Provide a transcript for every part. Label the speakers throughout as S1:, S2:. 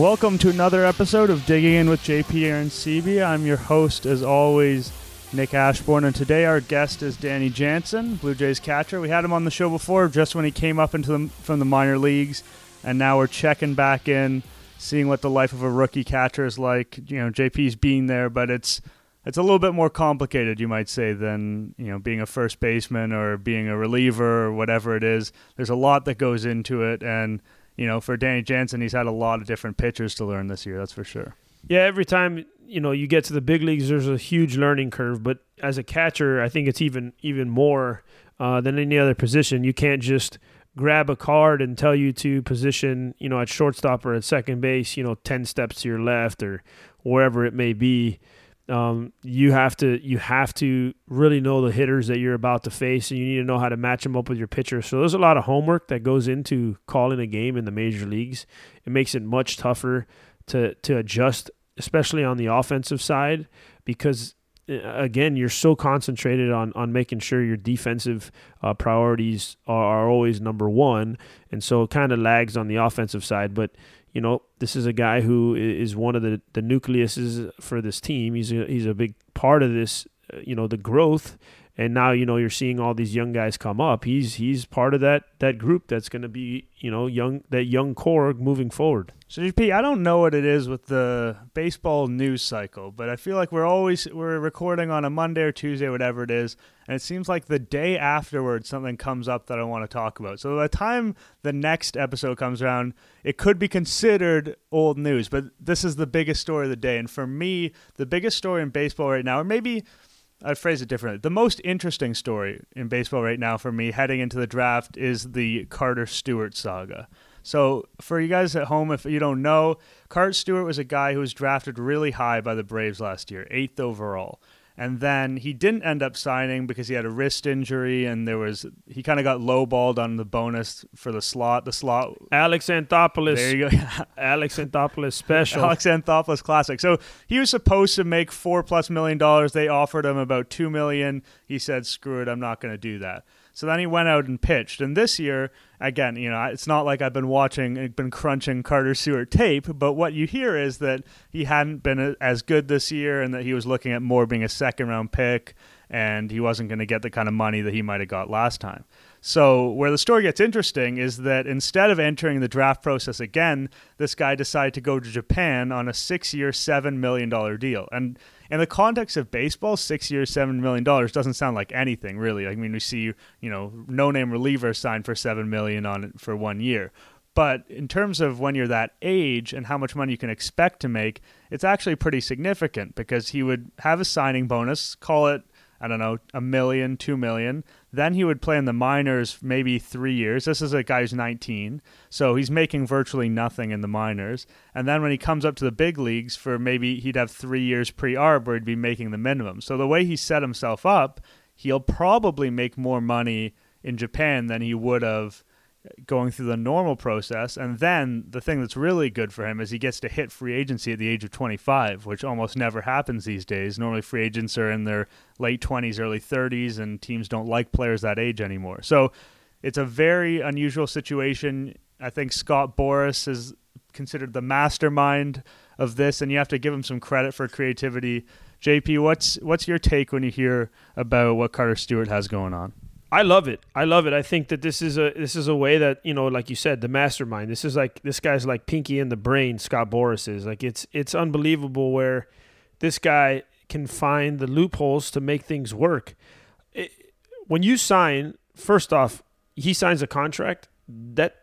S1: Welcome to another episode of Digging In with JP and CB. I'm your host, as always, Nick Ashbourne, and today our guest is Danny Jansen, Blue Jays catcher. We had him on the show before, just when he came up into the, from the minor leagues, and now we're checking back in, seeing what the life of a rookie catcher is like. You know, JP's being there, but it's it's a little bit more complicated, you might say, than you know being a first baseman or being a reliever or whatever it is. There's a lot that goes into it, and you know, for Danny Jansen, he's had a lot of different pitchers to learn this year. That's for sure.
S2: Yeah, every time you know you get to the big leagues, there's a huge learning curve. But as a catcher, I think it's even even more uh, than any other position. You can't just grab a card and tell you to position, you know, at shortstop or at second base, you know, ten steps to your left or wherever it may be um, you have to you have to really know the hitters that you're about to face, and you need to know how to match them up with your pitcher. So there's a lot of homework that goes into calling a game in the major leagues. It makes it much tougher to to adjust, especially on the offensive side, because again, you're so concentrated on on making sure your defensive uh, priorities are, are always number one, and so it kind of lags on the offensive side, but you know, this is a guy who is one of the, the nucleuses for this team. He's a, he's a big part of this, uh, you know, the growth. And now, you know, you're seeing all these young guys come up. He's he's part of that that group that's going to be, you know, young that young core moving forward.
S1: So JP, I don't know what it is with the baseball news cycle, but I feel like we're always we're recording on a Monday or Tuesday, whatever it is, and it seems like the day afterwards something comes up that I want to talk about. So by the time the next episode comes around, it could be considered old news, but this is the biggest story of the day, and for me, the biggest story in baseball right now, or maybe I'd phrase it differently. The most interesting story in baseball right now for me heading into the draft is the Carter Stewart saga. So, for you guys at home, if you don't know, Carter Stewart was a guy who was drafted really high by the Braves last year, eighth overall and then he didn't end up signing because he had a wrist injury and there was he kind of got lowballed on the bonus for the slot the slot.
S2: Alex Anthopoulos.
S1: There you go.
S2: Alex Anthopoulos special.
S1: Alex Anthopoulos classic. So he was supposed to make four plus million dollars. They offered him about two million. He said screw it i'm not going to do that. So then he went out and pitched. And this year, again, you know, it's not like I've been watching, uh, been crunching Carter Stewart tape, but what you hear is that he hadn't been uh, as good this year and that he was looking at more being a second round pick and he wasn't going to get the kind of money that he might have got last time. So, where the story gets interesting is that instead of entering the draft process again, this guy decided to go to Japan on a six year, $7 million deal. And in the context of baseball, six years, seven million dollars doesn't sound like anything really. I mean, we see you know no name reliever signed for seven million on for one year. But in terms of when you're that age and how much money you can expect to make, it's actually pretty significant because he would have a signing bonus, call it I don't know, a million, two million. Then he would play in the minors maybe three years. This is a guy who's 19, so he's making virtually nothing in the minors. And then when he comes up to the big leagues for maybe he'd have three years pre arb where he'd be making the minimum. So the way he set himself up, he'll probably make more money in Japan than he would have going through the normal process. And then the thing that's really good for him is he gets to hit free agency at the age of 25, which almost never happens these days. Normally, free agents are in their late 20s, early 30s, and teams don't like players that age anymore. So it's a very unusual situation. I think Scott Boras is considered the mastermind of this, and you have to give him some credit for creativity. JP, what's what's your take when you hear about what Carter Stewart has going on?
S2: I love it. I love it. I think that this is a this is a way that you know, like you said, the mastermind. This is like this guy's like Pinky in the brain. Scott Boras is like it's it's unbelievable where this guy can find the loopholes to make things work. It, when you sign, first off, he signs a contract that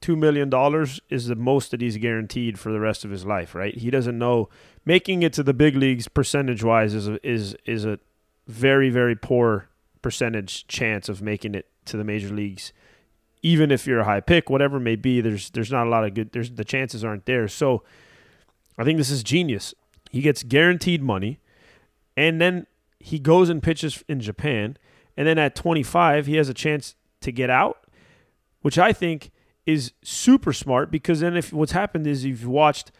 S2: two million dollars is the most that he's guaranteed for the rest of his life. Right? He doesn't know making it to the big leagues percentage wise is a, is is a very very poor percentage chance of making it to the major leagues. Even if you're a high pick, whatever may be, there's there's not a lot of good. There's the chances aren't there. So, I think this is genius. He gets guaranteed money, and then he goes and pitches in Japan, and then at 25 he has a chance to get out, which I think is super smart because then if what's happened is you've watched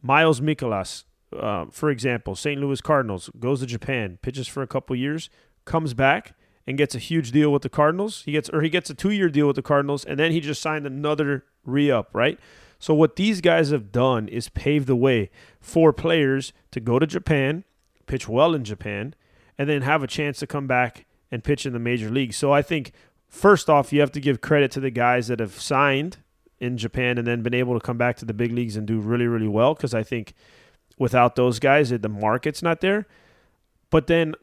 S2: Miles Mikolas, uh, for example, St. Louis Cardinals goes to Japan, pitches for a couple years, comes back, and gets a huge deal with the Cardinals. He gets or he gets a two year deal with the Cardinals, and then he just signed another re up, right? So what these guys have done is pave the way for players to go to Japan, pitch well in Japan, and then have a chance to come back and pitch in the major leagues. So I think first off, you have to give credit to the guys that have signed in Japan and then been able to come back to the big leagues and do really, really well. Because I think without those guys, the market's not there. But then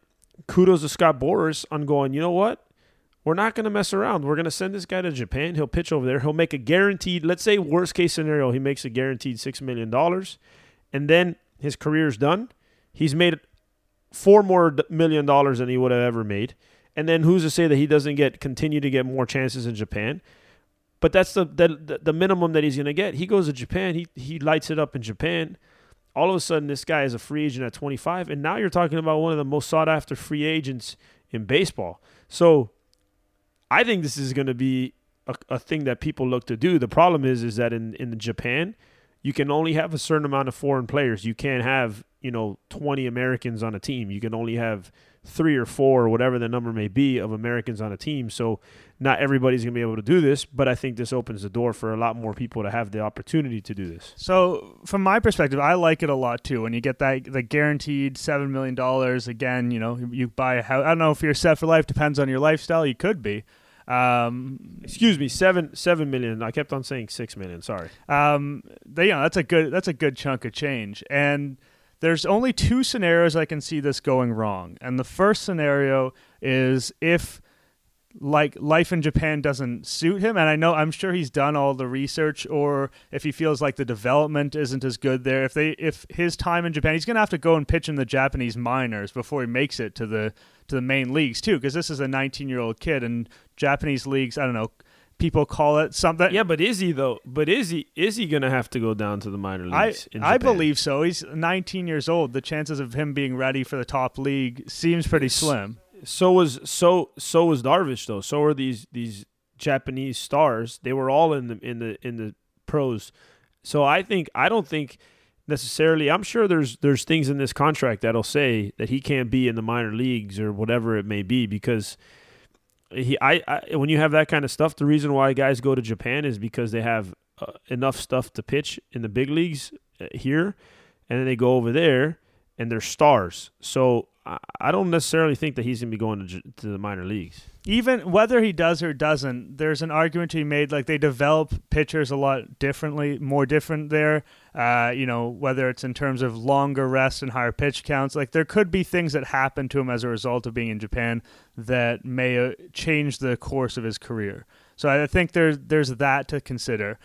S2: kudos to Scott Boras on going, you know what? We're not going to mess around. We're going to send this guy to Japan. He'll pitch over there. He'll make a guaranteed, let's say, worst case scenario, he makes a guaranteed $6 million. And then his career's done. He's made four more million dollars than he would have ever made. And then who's to say that he doesn't get continue to get more chances in Japan? But that's the the, the minimum that he's going to get. He goes to Japan. He he lights it up in Japan. All of a sudden, this guy is a free agent at 25, and now you're talking about one of the most sought after free agents in baseball. So, I think this is going to be a, a thing that people look to do. The problem is, is that in in Japan, you can only have a certain amount of foreign players. You can't have you know 20 Americans on a team. You can only have three or four or whatever the number may be of Americans on a team. So not everybody's going to be able to do this, but I think this opens the door for a lot more people to have the opportunity to do this.
S1: So from my perspective, I like it a lot too. When you get that the guaranteed seven million dollars again, you know, you buy a house. I don't know if you're set for life. Depends on your lifestyle. You could be. Um,
S2: Excuse me, seven seven million. I kept on saying six million. Sorry.
S1: Um, they, you know, that's a good that's a good chunk of change. And there's only two scenarios I can see this going wrong. And the first scenario is if like life in Japan doesn't suit him and I know I'm sure he's done all the research or if he feels like the development isn't as good there if they if his time in Japan he's going to have to go and pitch in the Japanese minors before he makes it to the to the main leagues too because this is a 19-year-old kid and Japanese leagues I don't know people call it something.
S2: Yeah, but is he though? But is he is he going to have to go down to the minor leagues?
S1: I I believe so. He's 19 years old. The chances of him being ready for the top league seems pretty slim.
S2: So was so so was Darvish though. So are these these Japanese stars. They were all in the in the in the pros. So I think I don't think necessarily. I'm sure there's there's things in this contract that'll say that he can't be in the minor leagues or whatever it may be because he I, I, when you have that kind of stuff, the reason why guys go to Japan is because they have uh, enough stuff to pitch in the big leagues uh, here, and then they go over there and they're stars. So I, don't necessarily think that he's gonna be going to, to the minor leagues
S1: even whether he does or doesn't, there's an argument to be made. Like they develop pitchers a lot differently, more different there. Uh, you know, whether it's in terms of longer rest and higher pitch counts. Like there could be things that happen to him as a result of being in Japan that may uh, change the course of his career. So I think there's there's that to consider.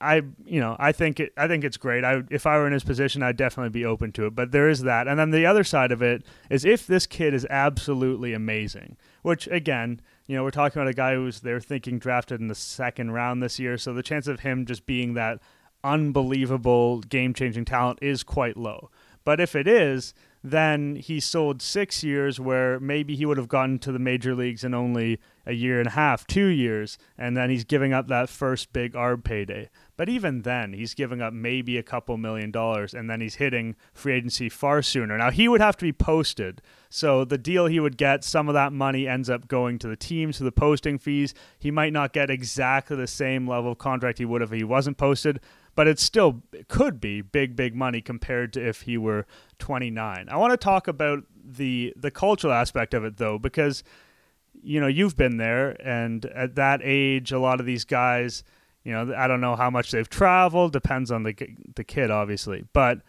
S1: I you know I think it I think it's great. I if I were in his position, I'd definitely be open to it. But there is that, and then the other side of it is if this kid is absolutely amazing, which again, you know, we're talking about a guy who's they're thinking drafted in the second round this year, so the chance of him just being that unbelievable game changing talent is quite low. But if it is, then he sold six years where maybe he would have gotten to the major leagues in only a year and a half, two years, and then he's giving up that first big ARB payday. But even then, he's giving up maybe a couple million dollars, and then he's hitting free agency far sooner. Now, he would have to be posted. So the deal he would get, some of that money ends up going to the team, to the posting fees. He might not get exactly the same level of contract he would if he wasn't posted, but it still could be big, big money compared to if he were 29. I want to talk about the the cultural aspect of it though, because you know you've been there, and at that age, a lot of these guys, you know, I don't know how much they've traveled. Depends on the the kid, obviously, but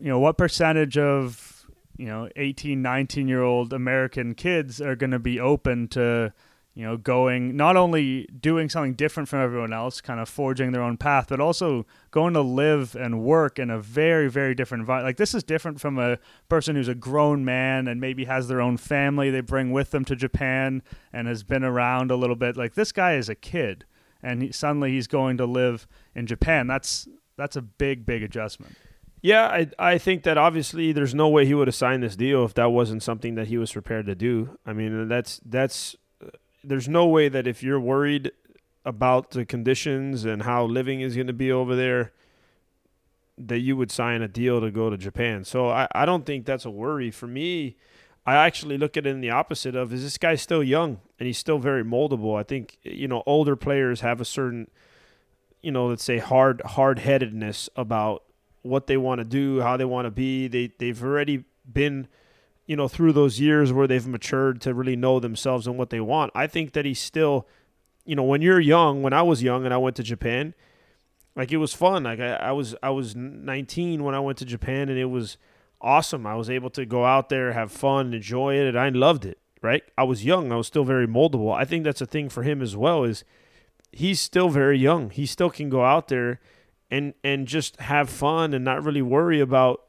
S1: you know, what percentage of you know 18, 19 year old American kids are going to be open to you know, going not only doing something different from everyone else, kind of forging their own path, but also going to live and work in a very, very different environment. Like this is different from a person who's a grown man and maybe has their own family they bring with them to Japan and has been around a little bit. Like this guy is a kid, and he, suddenly he's going to live in Japan. That's that's a big, big adjustment.
S2: Yeah, I I think that obviously there's no way he would have signed this deal if that wasn't something that he was prepared to do. I mean, that's that's there's no way that if you're worried about the conditions and how living is going to be over there, that you would sign a deal to go to Japan. So I, I don't think that's a worry. For me, I actually look at it in the opposite of is this guy still young and he's still very moldable. I think, you know, older players have a certain you know, let's say hard hard headedness about what they want to do, how they want to be. They they've already been, you know, through those years where they've matured to really know themselves and what they want. I think that he's still, you know, when you're young, when I was young and I went to Japan, like it was fun. Like I, I was I was 19 when I went to Japan and it was awesome. I was able to go out there, have fun, enjoy it, and I loved it. Right? I was young. I was still very moldable. I think that's a thing for him as well. Is he's still very young. He still can go out there and and just have fun and not really worry about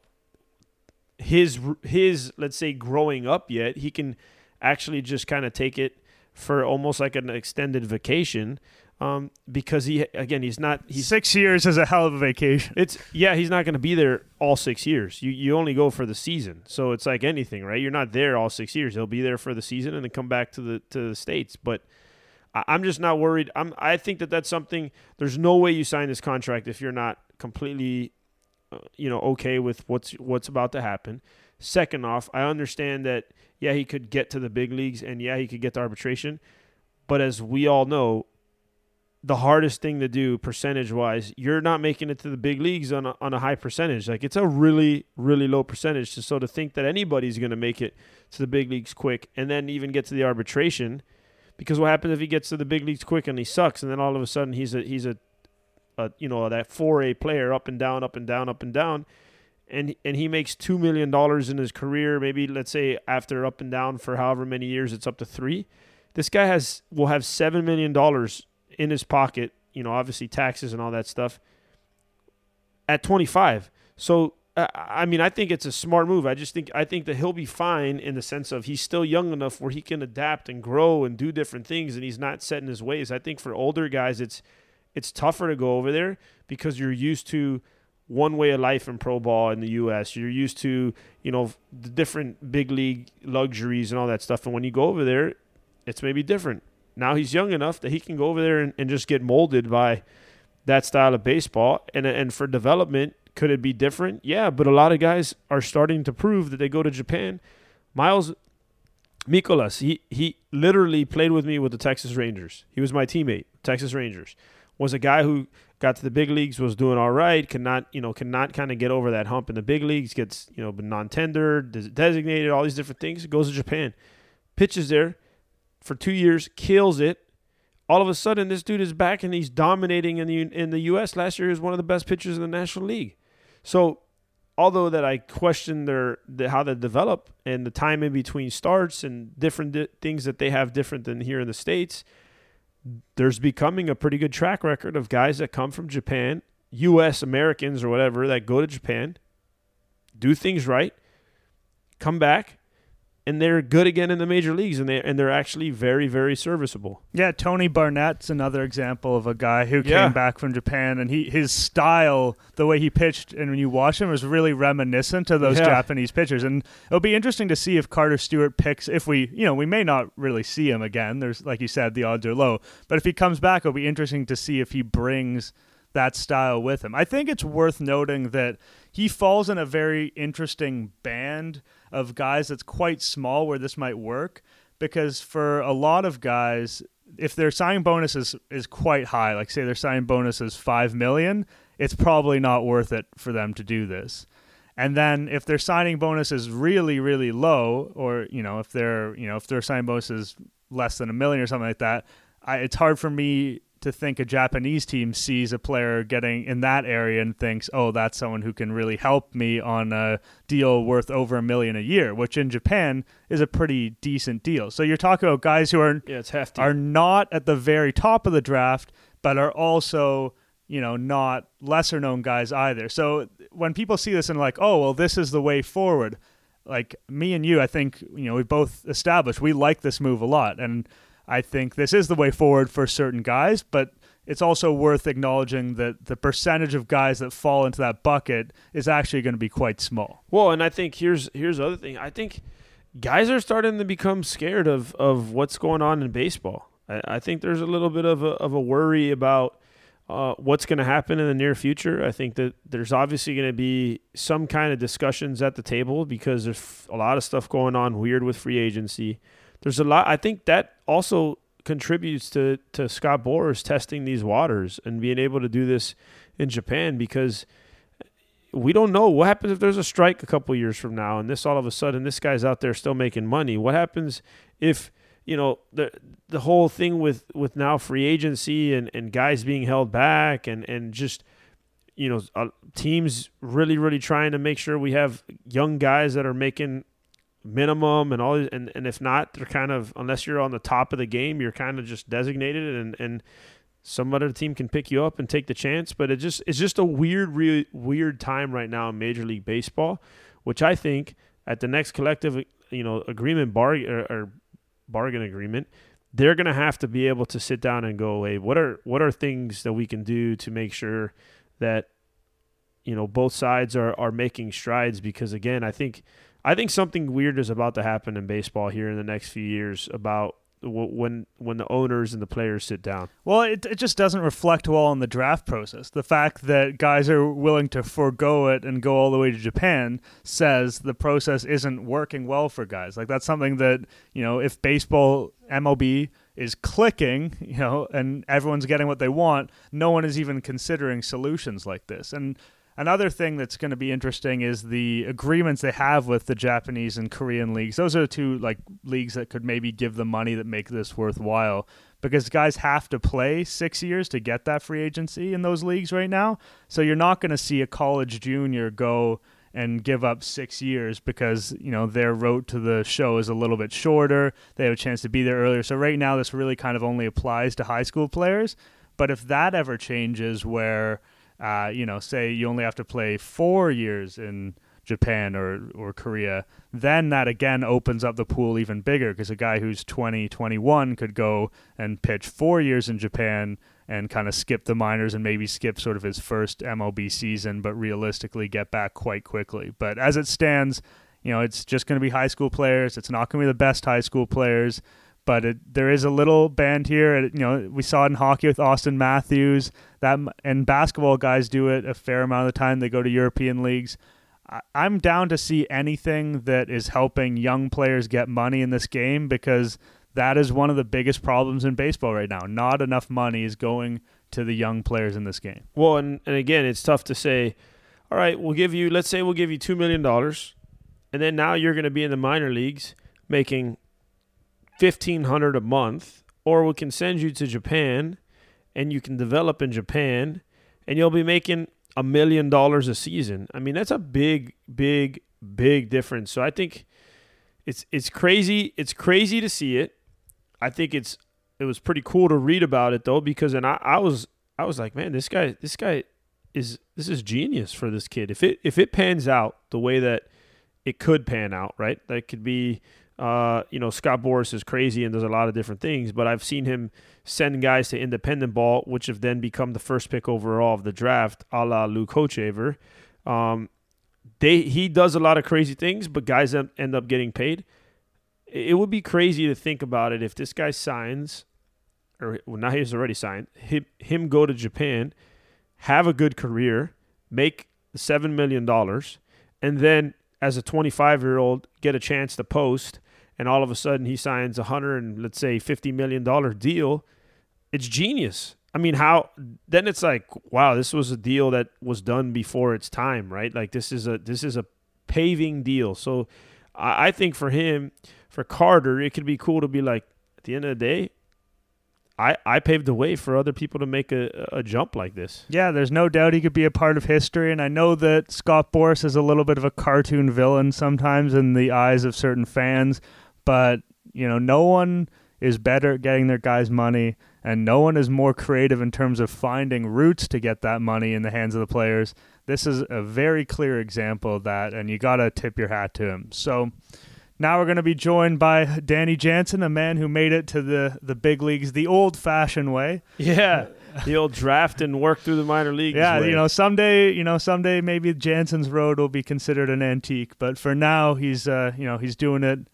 S2: his his let's say growing up yet. He can actually just kind of take it for almost like an extended vacation um, because he again he's not he's
S1: six years is a hell of a vacation.
S2: It's yeah he's not going to be there all six years. You you only go for the season, so it's like anything, right? You're not there all six years. He'll be there for the season and then come back to the to the states. But I, I'm just not worried. I'm I think that that's something. There's no way you sign this contract if you're not completely, Uh, you know, okay with what's what's about to happen. Second off, I understand that yeah he could get to the big leagues and yeah he could get to arbitration, but as we all know, the hardest thing to do percentage wise. You're not making it to the big leagues on a, on a high percentage. Like it's a really really low percentage. So to think that anybody's going to make it to the big leagues quick and then even get to the arbitration, because what happens if he gets to the big leagues quick and he sucks and then all of a sudden he's a he's a, a you know that 4A player up and down up and down up and down. And, and he makes two million dollars in his career. Maybe let's say after up and down for however many years, it's up to three. This guy has will have seven million dollars in his pocket, you know, obviously taxes and all that stuff at 25. So uh, I mean, I think it's a smart move. I just think I think that he'll be fine in the sense of he's still young enough where he can adapt and grow and do different things, and he's not set in his ways. I think for older guys, it's it's tougher to go over there because you're used to one way of life in pro ball in the U.S. You're used to you know the different big league luxuries and all that stuff, and when you go over there, it's maybe different now he's young enough that he can go over there and, and just get molded by that style of baseball. And and for development, could it be different? Yeah, but a lot of guys are starting to prove that they go to Japan. Miles Mikolas, he he literally played with me with the Texas Rangers. He was my teammate, Texas Rangers. Was a guy who got to the big leagues, was doing all right, cannot you know cannot kind of get over that hump in the big leagues, gets you know non-tender, designated, all these different things. Goes to Japan, pitches there, for two years, kills it. All of a sudden, this dude is back and he's dominating in the in the U.S. Last year, he was one of the best pitchers in the National League. So, although that I question their the, how they develop and the time in between starts and different di- things that they have different than here in the states, there's becoming a pretty good track record of guys that come from Japan, U.S. Americans or whatever that go to Japan, do things right, come back, and they're good again in the major leagues, and they and they're actually very very serviceable.
S1: Yeah, Tony Barnette's another example of a guy who
S2: Yeah.
S1: came back from Japan, and he his style, the way he pitched, and when you watch him, was really reminiscent of those
S2: Yeah.
S1: Japanese pitchers. And it'll be interesting to see if Carter Stewart picks. If we, you know, we may not really see him again. There's like you said, the odds are low. But if he comes back, it'll be interesting to see if he brings that style with him. I think it's worth noting that he falls in a very interesting band of guys that's quite small where this might work because for a lot of guys if their signing bonus is, is quite high like say their signing bonus is 5 million it's probably not worth it for them to do this and then if their signing bonus is really really low or you know if their you know if their signing bonus is less than a million or something like that I, it's hard for me to think a Japanese team sees a player getting in that area and thinks, oh, that's someone who can really help me on a deal worth over a million a year, which in Japan is a pretty decent deal. So you're talking about guys who are
S2: Yeah, it's hefty.
S1: are not at the very top of the draft, but are also you know not lesser known guys either. So when people see this and like, oh, well, this is the way forward. Like me and you, I think you know we both established we like this move a lot, and I think this is the way forward for certain guys, but it's also worth acknowledging that the percentage of guys that fall into that bucket is actually going to be quite small.
S2: Well, and I think here's here's the other thing. I think guys are starting to become scared of of what's going on in baseball. I, I think there's a little bit of a of a worry about uh, what's going to happen in the near future. I think that there's obviously going to be some kind of discussions at the table because there's a lot of stuff going on weird with free agency. There's a lot. I think that also contributes to to Scott Boras testing these waters and being able to do this in Japan because we don't know what happens if there's a strike a couple years from now and this all of a sudden this guy's out there still making money. What happens if you know the the whole thing with with now free agency and and guys being held back and and just you know uh, teams really really trying to make sure we have young guys that are making minimum and all and and if not they're kind of unless you're on the top of the game you're kind of just designated and and some other team can pick you up and take the chance. But it just it's just a weird re- weird time right now in major league baseball which i think at the next collective you know agreement bar or, or bargain agreement they're going to have to be able to sit down and go away what are what are things that we can do to make sure that you know both sides are are making strides? Because again I think I think something weird is about to happen in baseball here in the next few years about when when the owners and the players sit down.
S1: Well, it it just doesn't reflect well on the draft process. The fact that guys are willing to forego it and go all the way to Japan says the process isn't working well for guys. Like that's something that you know if baseball MLB is clicking, you know, and everyone's getting what they want, no one is even considering solutions like this. And Another thing that's going to be interesting is the agreements they have with the Japanese and Korean leagues. Those are the two like leagues that could maybe give the money that make this worthwhile because guys have to play 6 years to get that free agency in those leagues right now. So you're not going to see a college junior go and give up 6 years because, you know, their road to the show is a little bit shorter. They have a chance to be there earlier. So right now this really kind of only applies to high school players. But if that ever changes where uh, you know, say you only have to play four years in Japan or, or Korea, then that again opens up the pool even bigger because a guy who's 20, 21 could go and pitch four years in Japan and kind of skip the minors and maybe skip sort of his first MLB season, but realistically get back quite quickly. But as it stands, you know, it's just going to be high school players. It's not going to be the best high school players but it, there is a little band here. You know, we saw it in hockey with Auston Matthews. That and basketball guys do it a fair amount of the time. They go to European leagues. I'm down to see anything that is helping young players get money in this game because that is one of the biggest problems in baseball right now. Not enough money is going to the young players in this game.
S2: Well, and, and again, it's tough to say, all right, we'll give you, let's say we'll give you $2 million, and then now you're going to be in the minor leagues making fifteen hundred a month, or we can send you to Japan, and you can develop in Japan, and you'll be making a million dollars a season. I mean, that's a big, big, big difference. So I think it's it's crazy. It's crazy to see it. I think it's it was pretty cool to read about it though, because and I, I was I was like, man, this guy this guy is this is genius for this kid. If it if it pans out the way that it could pan out, right? That could be uh, you know, Scott Boras is crazy and does a lot of different things, but I've seen him send guys to independent ball, which have then become the first pick overall of the draft, a la Luke Hochevar. Um, they he does a lot of crazy things, but guys end up getting paid. It would be crazy to think about it if this guy signs, or well, now he's already signed. Him, him go to Japan, have a good career, make seven million dollars, and then as a 25 year old get a chance to post and all of a sudden he signs a hundred and let's say fifty million dollar deal, it's genius. I mean, how then it's like, wow, this was a deal that was done before its time, right? Like this is a this is a paving deal. So I, I think for him, for Carter, it could be cool to be like, at the end of the day, I, I paved the way for other people to make a, a jump like this.
S1: Yeah, there's no doubt he could be a part of history. And I know that Scott Boras is a little bit of a cartoon villain sometimes in the eyes of certain fans but you know, no one is better at getting their guys money, and no one is more creative in terms of finding routes to get that money in the hands of the players. This is a very clear example of that, and you got to tip your hat to him. So now we're going to be joined by Danny Jansen, a man who made it to the, the big leagues the old fashioned way.
S2: Yeah. the old draft and work through the minor leagues.
S1: Yeah,
S2: way.
S1: you know, someday, you know, someday maybe Jansen's road will be considered an antique, but for now, he's, uh, you know, he's doing it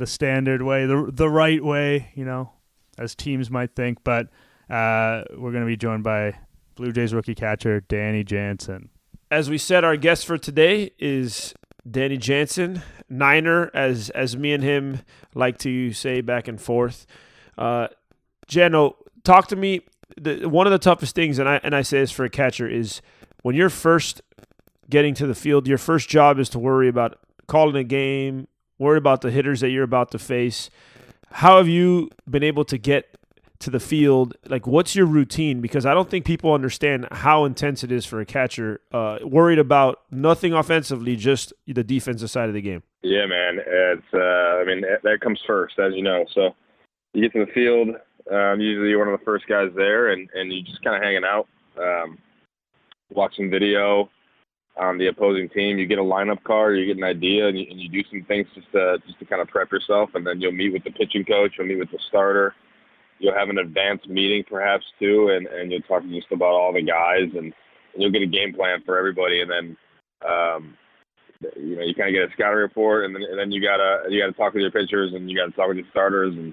S1: the standard way, the the right way, you know, as teams might think. But uh, we're going to be joined by Blue Jays rookie catcher Danny Jansen.
S2: As we said, our guest for today is Danny Jansen, Niner, as as me and him like to say back and forth. Uh, Jano, talk to me. The, one of the toughest things, and I and I say this for a catcher, is when you're first getting to the field. Your first job is to worry about calling a game, worry about the hitters that you're about to face. How have you been able to get to the field? Like, what's your routine? Because I don't think people understand how intense it is for a catcher. Uh, worried about nothing offensively, just the defensive side of the game.
S3: Yeah, man. It's. Uh, I mean, that comes first, as you know. So you get to the field. Um, usually, you're one of the first guys there, and and you just kind of hanging out, um, watching video on the opposing team. You get a lineup card, you get an idea, and you, and you do some things just to just to kind of prep yourself, and then you'll meet with the pitching coach, you'll meet with the starter, you'll have an advanced meeting perhaps too, and and you'll talk just about all the guys, and, and you'll get a game plan for everybody, and then. Um, you know, you kind of get a scouting report, and then and then you gotta you gotta talk with your pitchers, and you gotta talk with your starters, and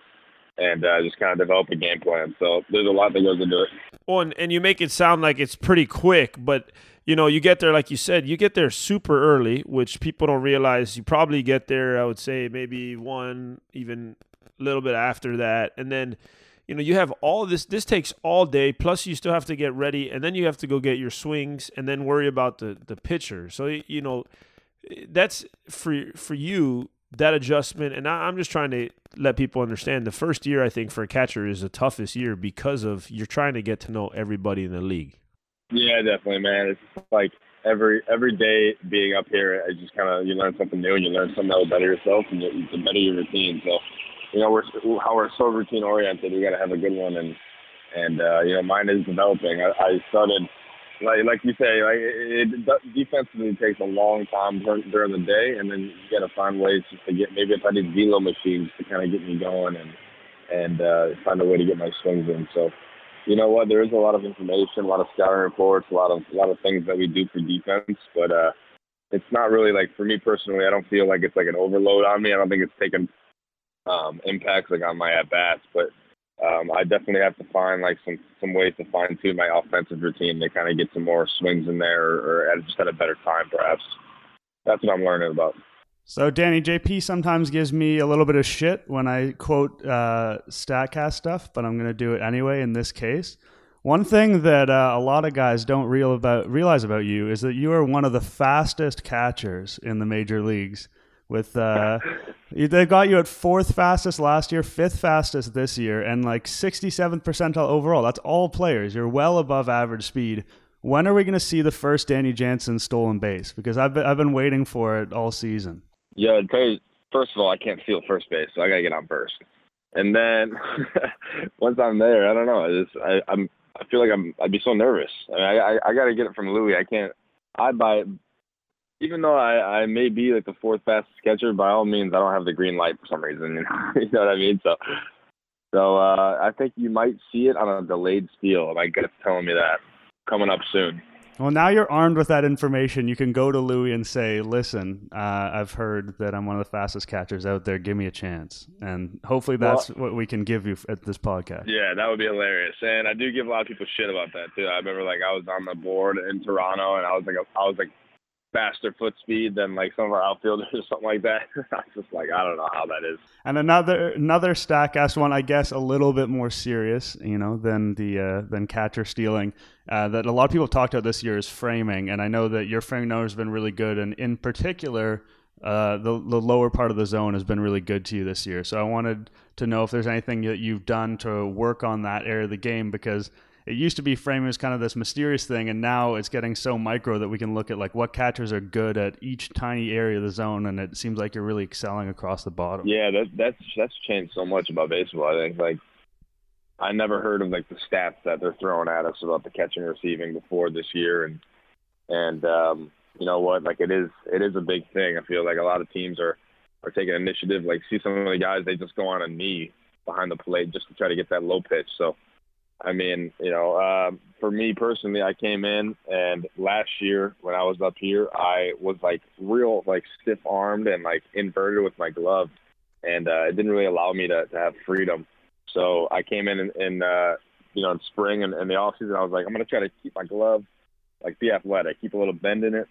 S3: and uh, just kind of develop a game plan. So there's a lot that goes into it.
S2: Well, and, and you make it sound like it's pretty quick, but you know, you get there, like you said, you get there super early, which people don't realize. You probably get there, I would say, maybe one, even a little bit after that. And then, you know, you have all this, this takes all day, plus you still have to get ready, and then you have to go get your swings and then worry about the, the pitcher. So, you know, that's for, for you, that adjustment. And I, I'm just trying to let people understand the first year, I think, for a catcher is the toughest year because of you're trying to get to know everybody in the league.
S3: Yeah, definitely, man. It's just like every every day being up here, I just kind of you learn something new and you learn something that will better yourself and you, to better your routine. So, you know, we're how we're so routine oriented. We got to have a good one, and and uh, you know, mine is developing. I, I started like like you say, like it, it defensively takes a long time during, during the day, and then you got to find ways just to get maybe if I need velo machines to kind of get me going and and uh, find a way to get my swings in. So you know what? There is a lot of information, a lot of scouting reports, a lot of a lot of things that we do for defense, but uh, it's not really like for me personally. I don't feel like it's like an overload on me. I don't think it's taken um, impacts like on my at bats, but um, I definitely have to find like some some ways to fine tune my offensive routine to kind of get some more swings in there, or, or just at a better time, perhaps. That's what I'm learning about.
S1: So, Danny, JP sometimes gives me a little bit of shit when I quote uh, StatCast stuff, but I'm going to do it anyway in this case. One thing that uh, a lot of guys don't real about, realize about you is that you are one of the fastest catchers in the major leagues. With uh, they got you at fourth fastest last year, fifth fastest this year, and like 67th percentile overall. That's all players. You're well above average speed. When are we going to see the first Danny Jansen stolen base? Because I've been, I've been waiting for it all season.
S3: Yeah, first of all, I can't feel first base, so I gotta get on first. And then once I'm there, I don't know. I just I, I'm I feel like I'm I'd be so nervous. I mean, I I, I got to get it from Louis. I can't. I buy it. Even though I I may be like the fourth fastest catcher, by all means, I don't have the green light for some reason. You know, you know what I mean? So so uh, I think you might see it on a delayed steal. My gut's telling me that coming up soon.
S1: Well, now you're armed with that information. You can go to Louis and say, "Listen, uh, I've heard that I'm one of the fastest catchers out there. Give me a chance." And hopefully, that's well, what we can give you at this podcast.
S3: Yeah, that would be hilarious. And I do give a lot of people shit about that too. I remember, like, I was on the board in Toronto, and I was like, I was like faster foot speed than like some of our outfielders or something like that. I'm just like, I don't know how that is.
S1: And another another Statcast one, I guess, a little bit more serious, you know, than the uh, than catcher stealing. Uh, that a lot of people talked about this year is framing, and I know that your framing number has been really good, and in particular. Uh, the the lower part of the zone has been really good to you this year. So I wanted to know if there's anything that you've done to work on that area of the game because it used to be framing as kind of this mysterious thing, and now it's getting so micro that we can look at like what catchers are good at each tiny area of the zone, and it seems like you're really excelling across the bottom.
S3: Yeah, that, that's that's changed so much about baseball. I think like I never heard of like the stats that they're throwing at us about the catching and receiving before this year, and and um, you know what, like it is it is a big thing. I feel like a lot of teams are are taking initiative. Like see some of the guys, they just go on a knee behind the plate just to try to get that low pitch. So I mean, you know, um, for me personally, I came in and last year when I was up here, I was like real like stiff armed and like inverted with my glove, and uh, it didn't really allow me to, to have freedom. So I came in in, in uh, you know in spring and, and the off season, I was like, I'm gonna try to keep my glove like be athletic, keep a little bend in it,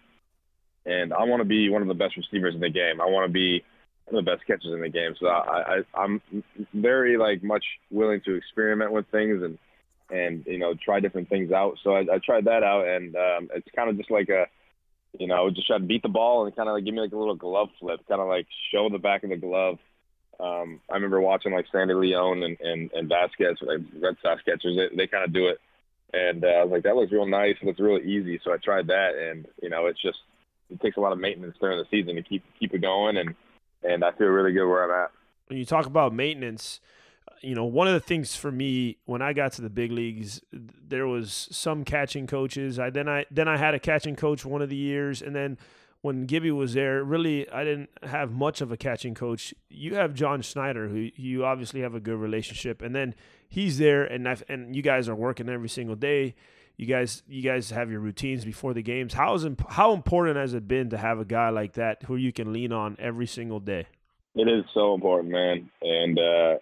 S3: and I want to be one of the best receivers in the game. I want to be one of the best catchers in the game. So I, I I'm very like much willing to experiment with things and and you know try different things out. So I, I tried that out, and um, it's kind of just like a you know just try to beat the ball and kind of like give me like a little glove flip, kind of like show the back of the glove. Um, I remember watching like Sandy Leon and and, and Vázquez, like Red Sox catchers. They, they kind of do it, and uh, I was like, that looks real nice. Looks really easy. So I tried that, and you know, it's just it takes a lot of maintenance during the season to keep keep it going, and and I feel really good where I'm at.
S2: When you talk about maintenance, you know, one of the things for me when I got to the big leagues, there was some catching coaches. I then I then I had a catching coach one of the years, and then when Gibby was there, really I didn't have much of a catching coach. You have John Schneider, who you obviously have a good relationship, and then he's there, and I've, and you guys are working every single day. You guys, you guys have your routines before the games. How is imp- how important has it been to have a guy like that who you can lean on every single day?
S3: It is so important, man, and uh,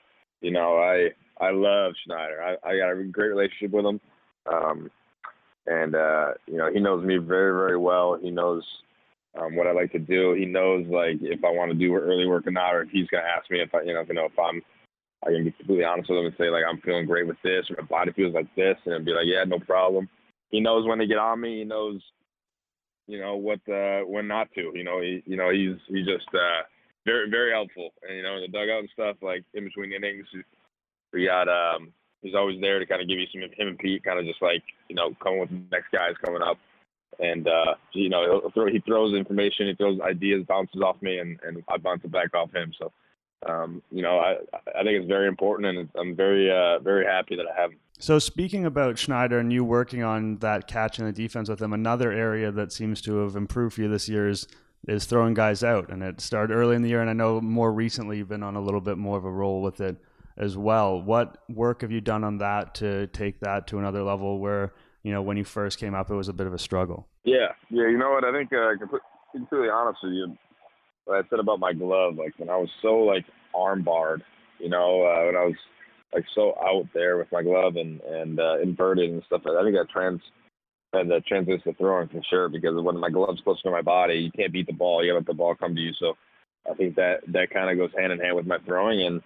S3: you know I I love Schneider. I, I got a great relationship with him, um, and uh, you know he knows me very very well. He knows um, what I like to do. He knows like if I want to do early work or not, or if he's gonna ask me if I you know if, you know if I'm I can be completely honest with him and say like I'm feeling great with this, or my body feels like this, and be like, yeah, no problem. He knows when to get on me. He knows, you know, what uh, when not to. You know, he you know he's he's just uh, very very helpful. And you know, in the dugout and stuff, like in between innings, got um, he's always there to kind of give you some him and Pete, kind of just like you know coming with the next guys coming up. And uh, you know, throw, he throws information, he throws ideas, bounces off me, and, and I bounce it back off him. So um, you know, I I think it's very important, and I'm very uh, very happy that I have.
S1: So speaking about Schneider and you working on that catch and the defense with him, another area that seems to have improved for you this year is is throwing guys out, and it started early in the year, and I know more recently you've been on a little bit more of a role with it as well. What work have you done on that to take that to another level where you know when you first came up it was a bit of a struggle?
S3: Yeah, yeah. You know what? I think uh, completely honest with you, what I said about my glove, like when I was so like arm barred, you know, uh, when I was like so out there with my glove and and uh, inverted and stuff. I think that trans and that translates to throwing for sure because when my glove's close to my body, you can't beat the ball. You gotta let the ball come to you. So I think that that kind of goes hand in hand with my throwing and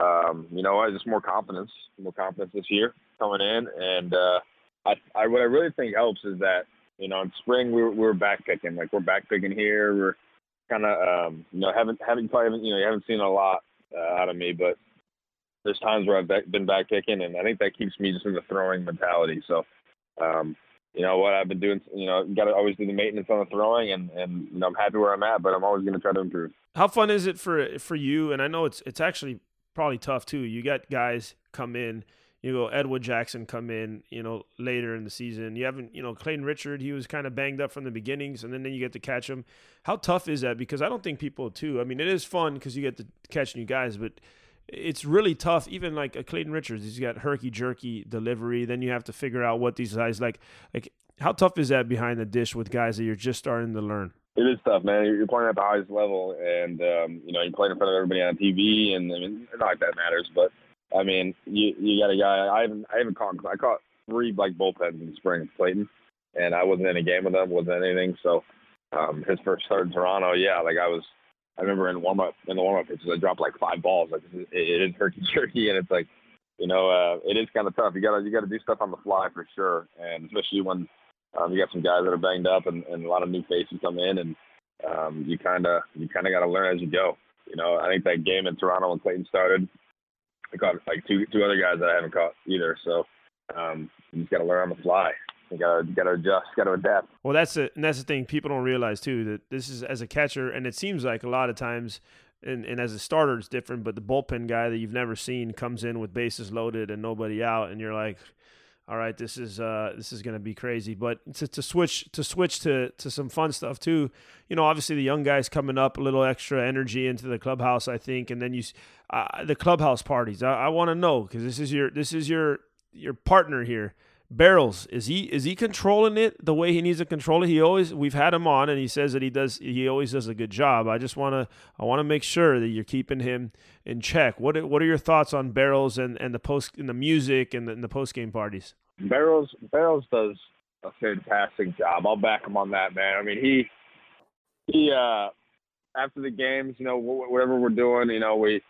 S3: um, you know, I just more confidence, more confidence this year coming in. And uh, I, I what I really think helps is that you know in spring we were, we were back picking, like we're back picking here. We're kind of um, you know haven't haven't probably haven't, you know you haven't seen a lot uh, out of me, but there's times where I've been back kicking, and I think that keeps me just in the throwing mentality. So, um, you know what I've been doing, you know, got to always do the maintenance on the throwing, and and you know, I'm happy where I'm at, but I'm always going to try to improve.
S2: How fun is it for for you? And I know it's it's actually probably tough too. You got guys come in you go Edwin Jackson come in, you know, later in the season. You haven't, you know, Clayton Richard, he was kind of banged up from the beginnings, and then, then you get to catch him. How tough is that? Because I don't think people too. I mean, it is fun because you get to catch new guys, but it's really tough. Even like a Clayton Richards, he's got herky jerky delivery. Then you have to figure out what these guys like. Like, how tough is that behind the dish with guys that you're just starting to learn?
S3: It is tough, man. You're playing at the highest level, and um, you know you're playing in front of everybody on TV, and I mean, not like that matters, but I mean, you you got a guy. I haven't I haven't caught I caught three like bullpens in the spring Clayton, and I wasn't in a game with them, wasn't anything. So um, his first start in Toronto, yeah, like I was. I remember in warm up in the warm up pitches, I dropped like five balls. Like it, is herky jerky, and it's like, you know, uh, it is kind of tough. You gotta you gotta do stuff on the fly for sure, and especially when um, you got some guys that are banged up and, and a lot of new faces come in, and um, you kind of you kind of got to learn as you go. You know, I think that game in Toronto when Clayton started, I caught like two two other guys that I haven't caught either. So um, you just got to learn on the fly. You got to got to adjust, got to adapt.
S2: Well, that's the that's the thing people don't realize too that this is as a catcher, and it seems like a lot of times. And, and as a starter, it's different. But the bullpen guy that you've never seen comes in with bases loaded and nobody out, and you're like, all right, this is uh, this is going to be crazy. But to, to switch to switch to to some fun stuff too, you know, obviously the young guys coming up, a little extra energy into the clubhouse, I think, and then you uh, the clubhouse parties. I, I want to know because this is your this is your your partner here. Barrels is he is he controlling it the way he needs to control it? He always we've had him on and he says that he does he always does a good job. I just want to I want to make sure that you're keeping him in check. What what are your thoughts on Barrels and, and the post and the music and the, and the post game parties?
S3: Barrels Barrels does a fantastic job. I'll back him on that, man. I mean he he uh after the games, you know, whatever we're doing, you know, we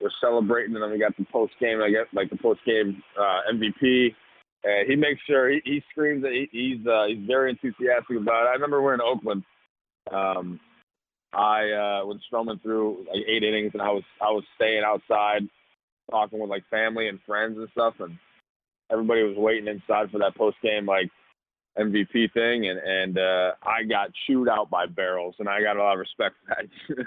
S3: we're celebrating, and then we got the post game, I guess, like the post game uh, MVP. And he makes sure he, he screams that he, he's uh, he's very enthusiastic about it. I remember we're in Oakland. Um, I uh, when Stroman threw like eight innings, and I was I was staying outside talking with like family and friends and stuff, and everybody was waiting inside for that post game like MVP thing, and and uh, I got chewed out by barrels, and I got a lot of respect for that.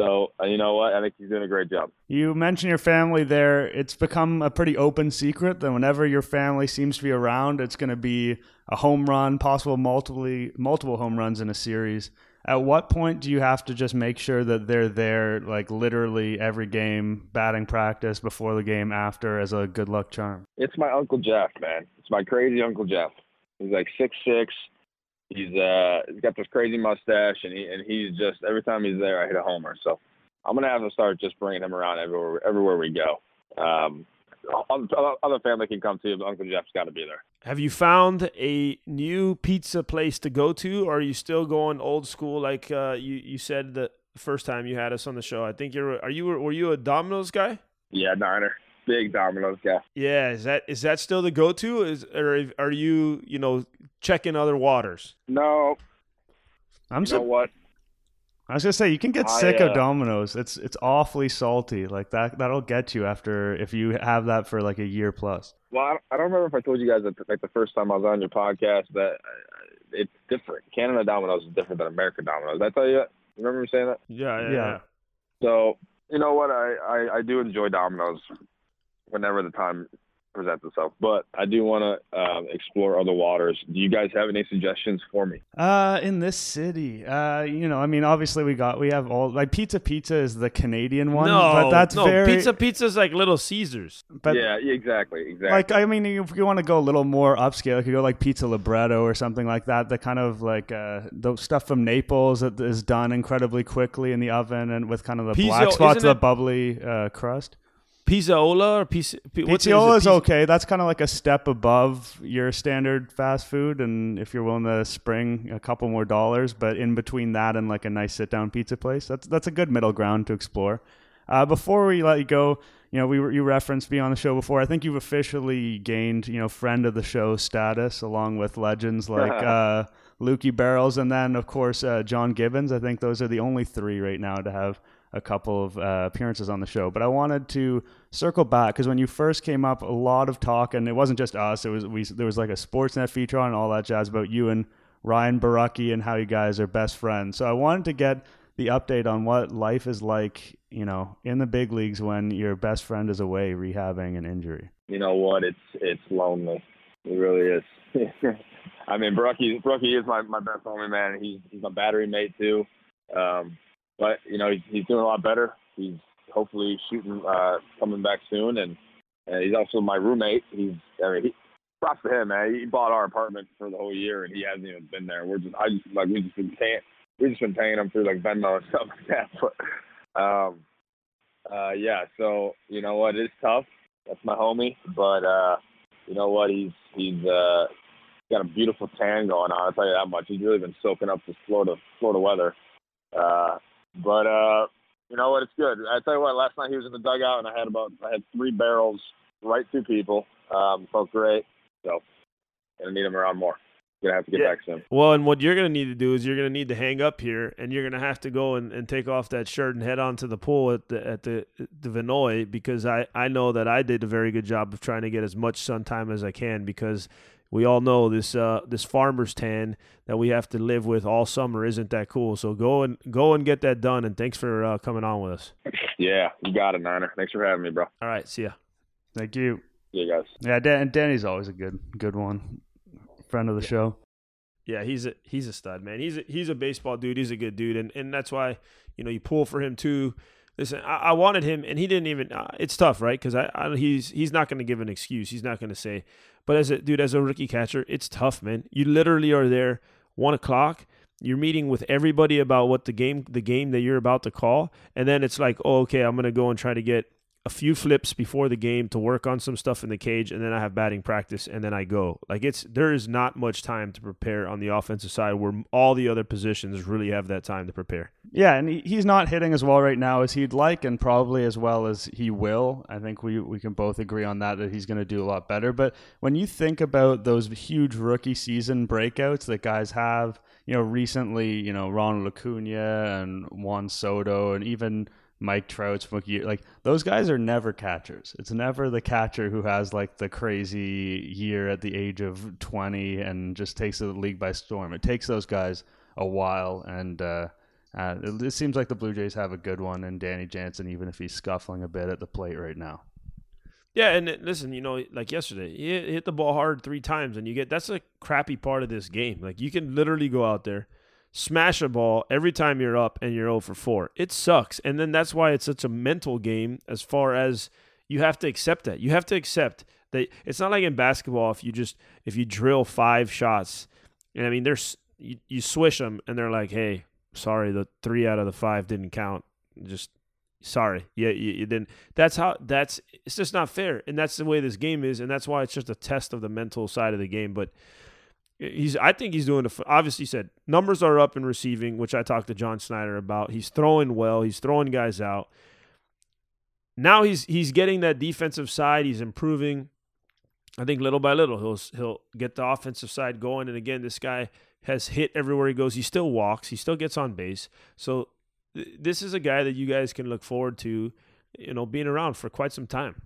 S3: so uh, you know what? I think he's doing a great job.
S1: You mentioned your family there. It's become a pretty open secret that whenever your family seems to be around, it's going to be a home run, possible multiple multiple home runs in a series. At what point do you have to just make sure that they're there, like literally every game, batting practice, before the game, after, as a good luck charm?
S3: It's my Uncle Jeff, man. It's my crazy Uncle Jeff. He's like six six. He's uh he's got this crazy mustache, and he and he's just every time he's there, I hit a homer. So I'm gonna have to start just bringing him around everywhere everywhere we go. Um, other family can come too, but Uncle Jeff's got to be there.
S2: Have you found a new pizza place to go to, or are you still going old school like uh, you you said the first time you had us on the show? I think you're. Are you were you a Domino's guy?
S3: Yeah, Niner, big Domino's guy.
S2: Yeah, is that is that still the go to? Is or are you you know checking other waters?
S3: No,
S1: I'm
S3: you so, know what
S1: I was gonna say you can get I, sick uh, of Domino's. It's it's awfully salty. Like that that'll get you after if you have that for like a year plus.
S3: Well, I don't remember if I told you guys that like the first time I was on your podcast that uh, it's different. Canada Domino's is different than American Domino's. Did I tell you that? You remember me saying that?
S2: Yeah, yeah. yeah.
S3: So you know what? I, I I do enjoy Domino's whenever the time presents itself. But I do want to um, explore other waters. Do you guys have any suggestions for me?
S1: Uh, in this city, uh, you know, I mean, obviously we got we have all like Pizza Pizza is the Canadian one,
S2: no,
S1: but that's
S2: no,
S1: very
S2: Pizza Pizza is like Little Caesars.
S3: But yeah, exactly, exactly.
S1: Like I mean, if you want to go a little more upscale, you could go like Pizza Libretto or something like that. The kind of like uh, the stuff from Naples that is done incredibly quickly in the oven and with kind of the Pizza, black spots, the bubbly uh, crust.
S2: Pizzaiolo or pizza?
S1: Pizzaiolo is, okay. That's kind of like a step above your standard fast food, and if you're willing to spring a couple more dollars, but in between that and like a nice sit down pizza place, that's that's a good middle ground to explore. Uh, before we let you go, you know, we were, you referenced being on the show before. I think you've officially gained, you know, friend of the show status along with legends like uh, Lukey Barrels, and then of course uh, John Gibbons. I think those are the only three right now to have a couple of uh, appearances on the show. But I wanted to circle back because when you first came up, a lot of talk, and it wasn't just us. It was we. There was like a Sportsnet feature on and all that jazz about you and Ryan Borucki and how you guys are best friends. So I wanted to get the update on what life is like, you know, in the big leagues when your best friend is away rehabbing an injury.
S3: You know what? It's it's lonely. It really is. I mean, Borucki, Borucki is my, my best homie, man. He's he's my battery mate too. Um, but you know he's, he's doing a lot better. He's hopefully shooting uh, coming back soon, and, and he's also my roommate. He's I mean he, props to him, man. He bought our apartment for the whole year, and he hasn't even been there. We're just I just like we just been paying we just been paying him through like Venmo and stuff like that. But um, uh, yeah, so you know what, it's tough. That's my homie, but uh, you know what, he's he's uh, got a beautiful tan going on. I'll tell you that much. He's really been soaking up this Florida Florida weather. Uh, but uh, you know what? It's good. I tell you what. Last night he was in the dugout, and I had about I had three barrels right to people. Um, felt great. So gonna need him around more. Gonna have to get yeah. back soon.
S2: Well, and what you're gonna need to do is you're gonna need to hang up here, and you're gonna have to go and, and take off that shirt and head on to the pool at the at the the Vinoy because I I know that I did a very good job of trying to get as much sun time as I can because we all know this uh, this farmer's tan that we have to live with all summer isn't that cool. So go and go and get that done. And thanks for uh, coming on with us.
S3: Yeah, you got it, Niner. Thanks for having me, bro.
S2: All right, see ya.
S1: Thank you.
S3: Yeah, guys.
S1: Yeah, Dan- Danny's always a good good one, friend of the show.
S2: Yeah, he's a he's a stud, man. He's a, he's a baseball dude. He's a good dude, and and that's why you know you pull for him too. Listen, I, I wanted him, and he didn't even. Uh, it's tough, right? Because I, I, he's he's not going to give an excuse. He's not going to say, but as a dude, as a rookie catcher, it's tough, man. You literally are there one o'clock. You're meeting with everybody about what the game, the game that you're about to call, and then it's like, oh, okay, I'm gonna go and try to get a few flips before the game to work on some stuff in the cage, and then I have batting practice, and then I go. Like it's there is not much time to prepare on the offensive side, where all the other positions really have that time to prepare.
S1: Yeah, and he, he's not hitting as well right now as he'd like, and probably as well as he will. I think we we can both agree on that that he's going to do a lot better. But when you think about those huge rookie season breakouts that guys have, you know, recently, you know, Ronald Acuna and Juan Soto, and even Mike Trout's Mookie, like those guys are never catchers. It's never the catcher who has like the crazy year at the age of 20 and just takes the league by storm. It takes those guys a while, and uh, uh, it, it seems like the Blue Jays have a good one in Danny Jansen, even if he's scuffling a bit at the plate right now.
S2: Yeah, and listen, you know, like yesterday, he hit the ball hard three times, and you get that's a crappy part of this game. Like you can literally go out there smash a ball every time you're up and you're 0 for 4. It sucks. And then that's why it's such a mental game as far as you have to accept that. You have to accept that it's not like in basketball if you just if you drill 5 shots and I mean there's you, you swish them and they're like, "Hey, sorry, the 3 out of the 5 didn't count." Just sorry. Yeah, you, you didn't. That's how that's it's just not fair. And that's the way this game is and that's why it's just a test of the mental side of the game, but He's, I think he's doing. A, obviously, said numbers are up in receiving, which I talked to John Schneider about. He's throwing well. He's throwing guys out. Now he's he's getting that defensive side. He's improving. I think little by little he'll he'll get the offensive side going. And again, this guy has hit everywhere he goes. He still walks. He still gets on base. So th- this is a guy that you guys can look forward to, you know, being around for quite some time.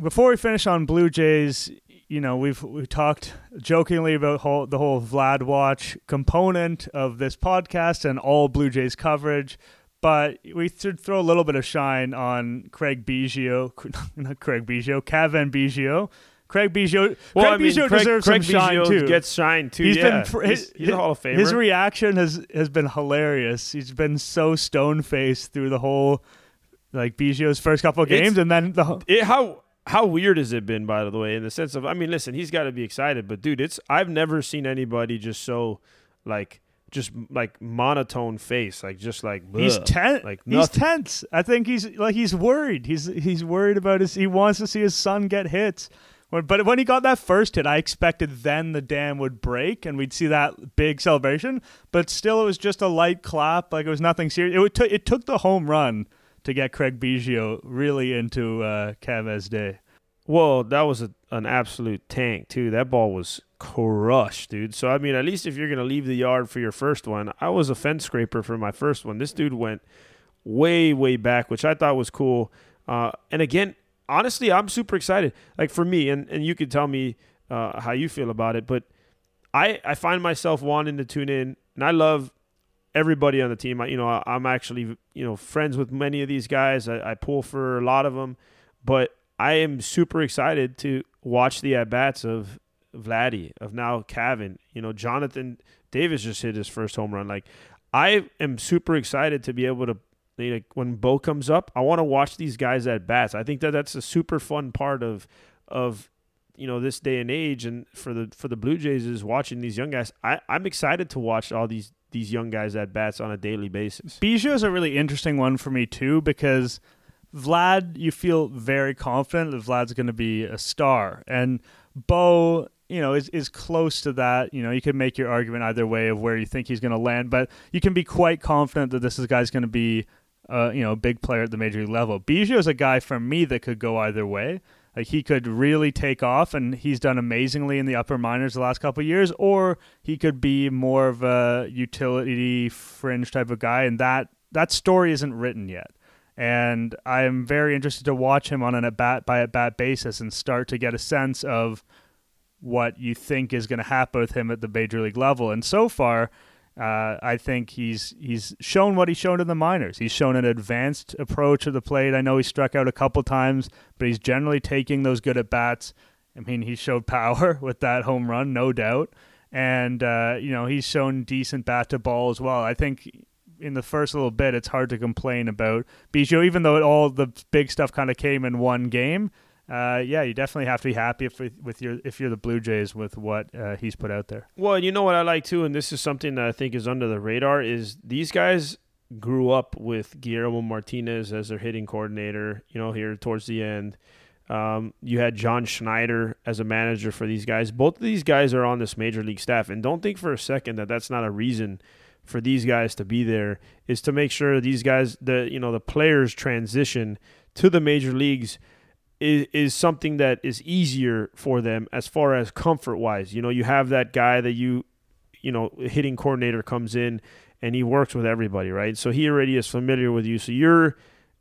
S1: Before we finish on Blue Jays, you know we've we talked jokingly about whole, the whole Vlad watch component of this podcast and all Blue Jays coverage, but we should throw a little bit of shine on Craig Biggio, not Craig Biggio, Cavan Biggio. Craig Biggio,
S2: well,
S1: Craig
S2: I mean,
S1: Biggio
S2: Craig,
S1: deserves
S2: Craig
S1: some shine too.
S2: Gets shine too.
S1: He's
S2: yeah.
S1: been
S2: he's, he's a Hall of Famer.
S1: His reaction has has been hilarious. He's been so stone faced through the whole like Biggio's first couple of games,
S2: It's-
S1: and then the
S2: it, how how weird has it been by the way in the sense of i mean listen he's got to be excited but dude it's i've never seen anybody just so like just like monotone face like just like
S1: He's tense.
S2: like
S1: he's tense. I think he's like he's worried. He's he's worried about his. He wants to see his son get hits. But when he got that first hit, I expected then the dam would break and we'd see that big celebration. But still, it was just a light clap. Like it was nothing serious. It would t- it took the home run to get Craig Biggio really into uh, Cavez Day.
S2: well that was a, an absolute tank too. That ball was crushed dude. So i mean at least if you're gonna leave the yard for your first one i was a fence scraper for my first one. This dude went way way back which i thought was cool. Uh, and again honestly i'm super excited. Like for me and, and you could tell me uh, how you feel about it but I, I find myself wanting to tune in and i love everybody on the team I, you know I, i'm actually you know friends with many of these guys I, I pull for a lot of them but i am super excited to watch the at-bats of vladdy of now Cavan. you know jonathan davis just hit his first home run like i am super excited to be able to you know, when Bo comes up, I want to watch these guys at bats. I think that that's a super fun part of of you know this day and age, and for the for the Blue Jays is watching these young guys. I I'm excited to watch all these these young guys at bats on a daily basis.
S1: Biggio is a really interesting one for me too because Vlad, you feel very confident that Vlad's going to be a star, and Bo, you know, is is close to that. You know, you could make your argument either way of where you think he's going to land, but you can be quite confident that this guy's going to be, uh, you know, a big player at the major league level. Biggio is a guy for me that could go either way. Like he could really take off, and he's done amazingly in the upper minors the last couple years, or he could be more of a utility fringe type of guy, and that that story isn't written yet. And I'm very interested to watch him on an at bat by at bat basis and start to get a sense of what you think is going to happen with him at the major league level. And so far, uh, I think he's he's shown what he's shown in the minors. He's shown an advanced approach to the plate. I know he struck out a couple times, but he's generally taking those good at bats. I mean, he showed power with that home run, no doubt, and uh, you know he's shown decent bat to ball as well. I think in the first little bit, it's hard to complain about Biggio, even though it, all the big stuff kind of came in one game. Uh, yeah, you definitely have to be happy if with your if you're the Blue Jays with what uh, he's put out there.
S2: Well, you know what I like too, and this is something that I think is under the radar is these guys grew up with Guillermo Martinez as their hitting coordinator. You know, here towards the end. Um, you had John Schneider as a manager for these guys. Both of these guys are on this major league staff, and don't think for a second that that's not a reason for these guys to be there. Is to make sure these guys, the you know, the players transition to the major leagues is is something that is easier for them as far as comfort wise. You know, you have that guy that you, you know, hitting coordinator comes in and he works with everybody, right? So he already is familiar with you. So you're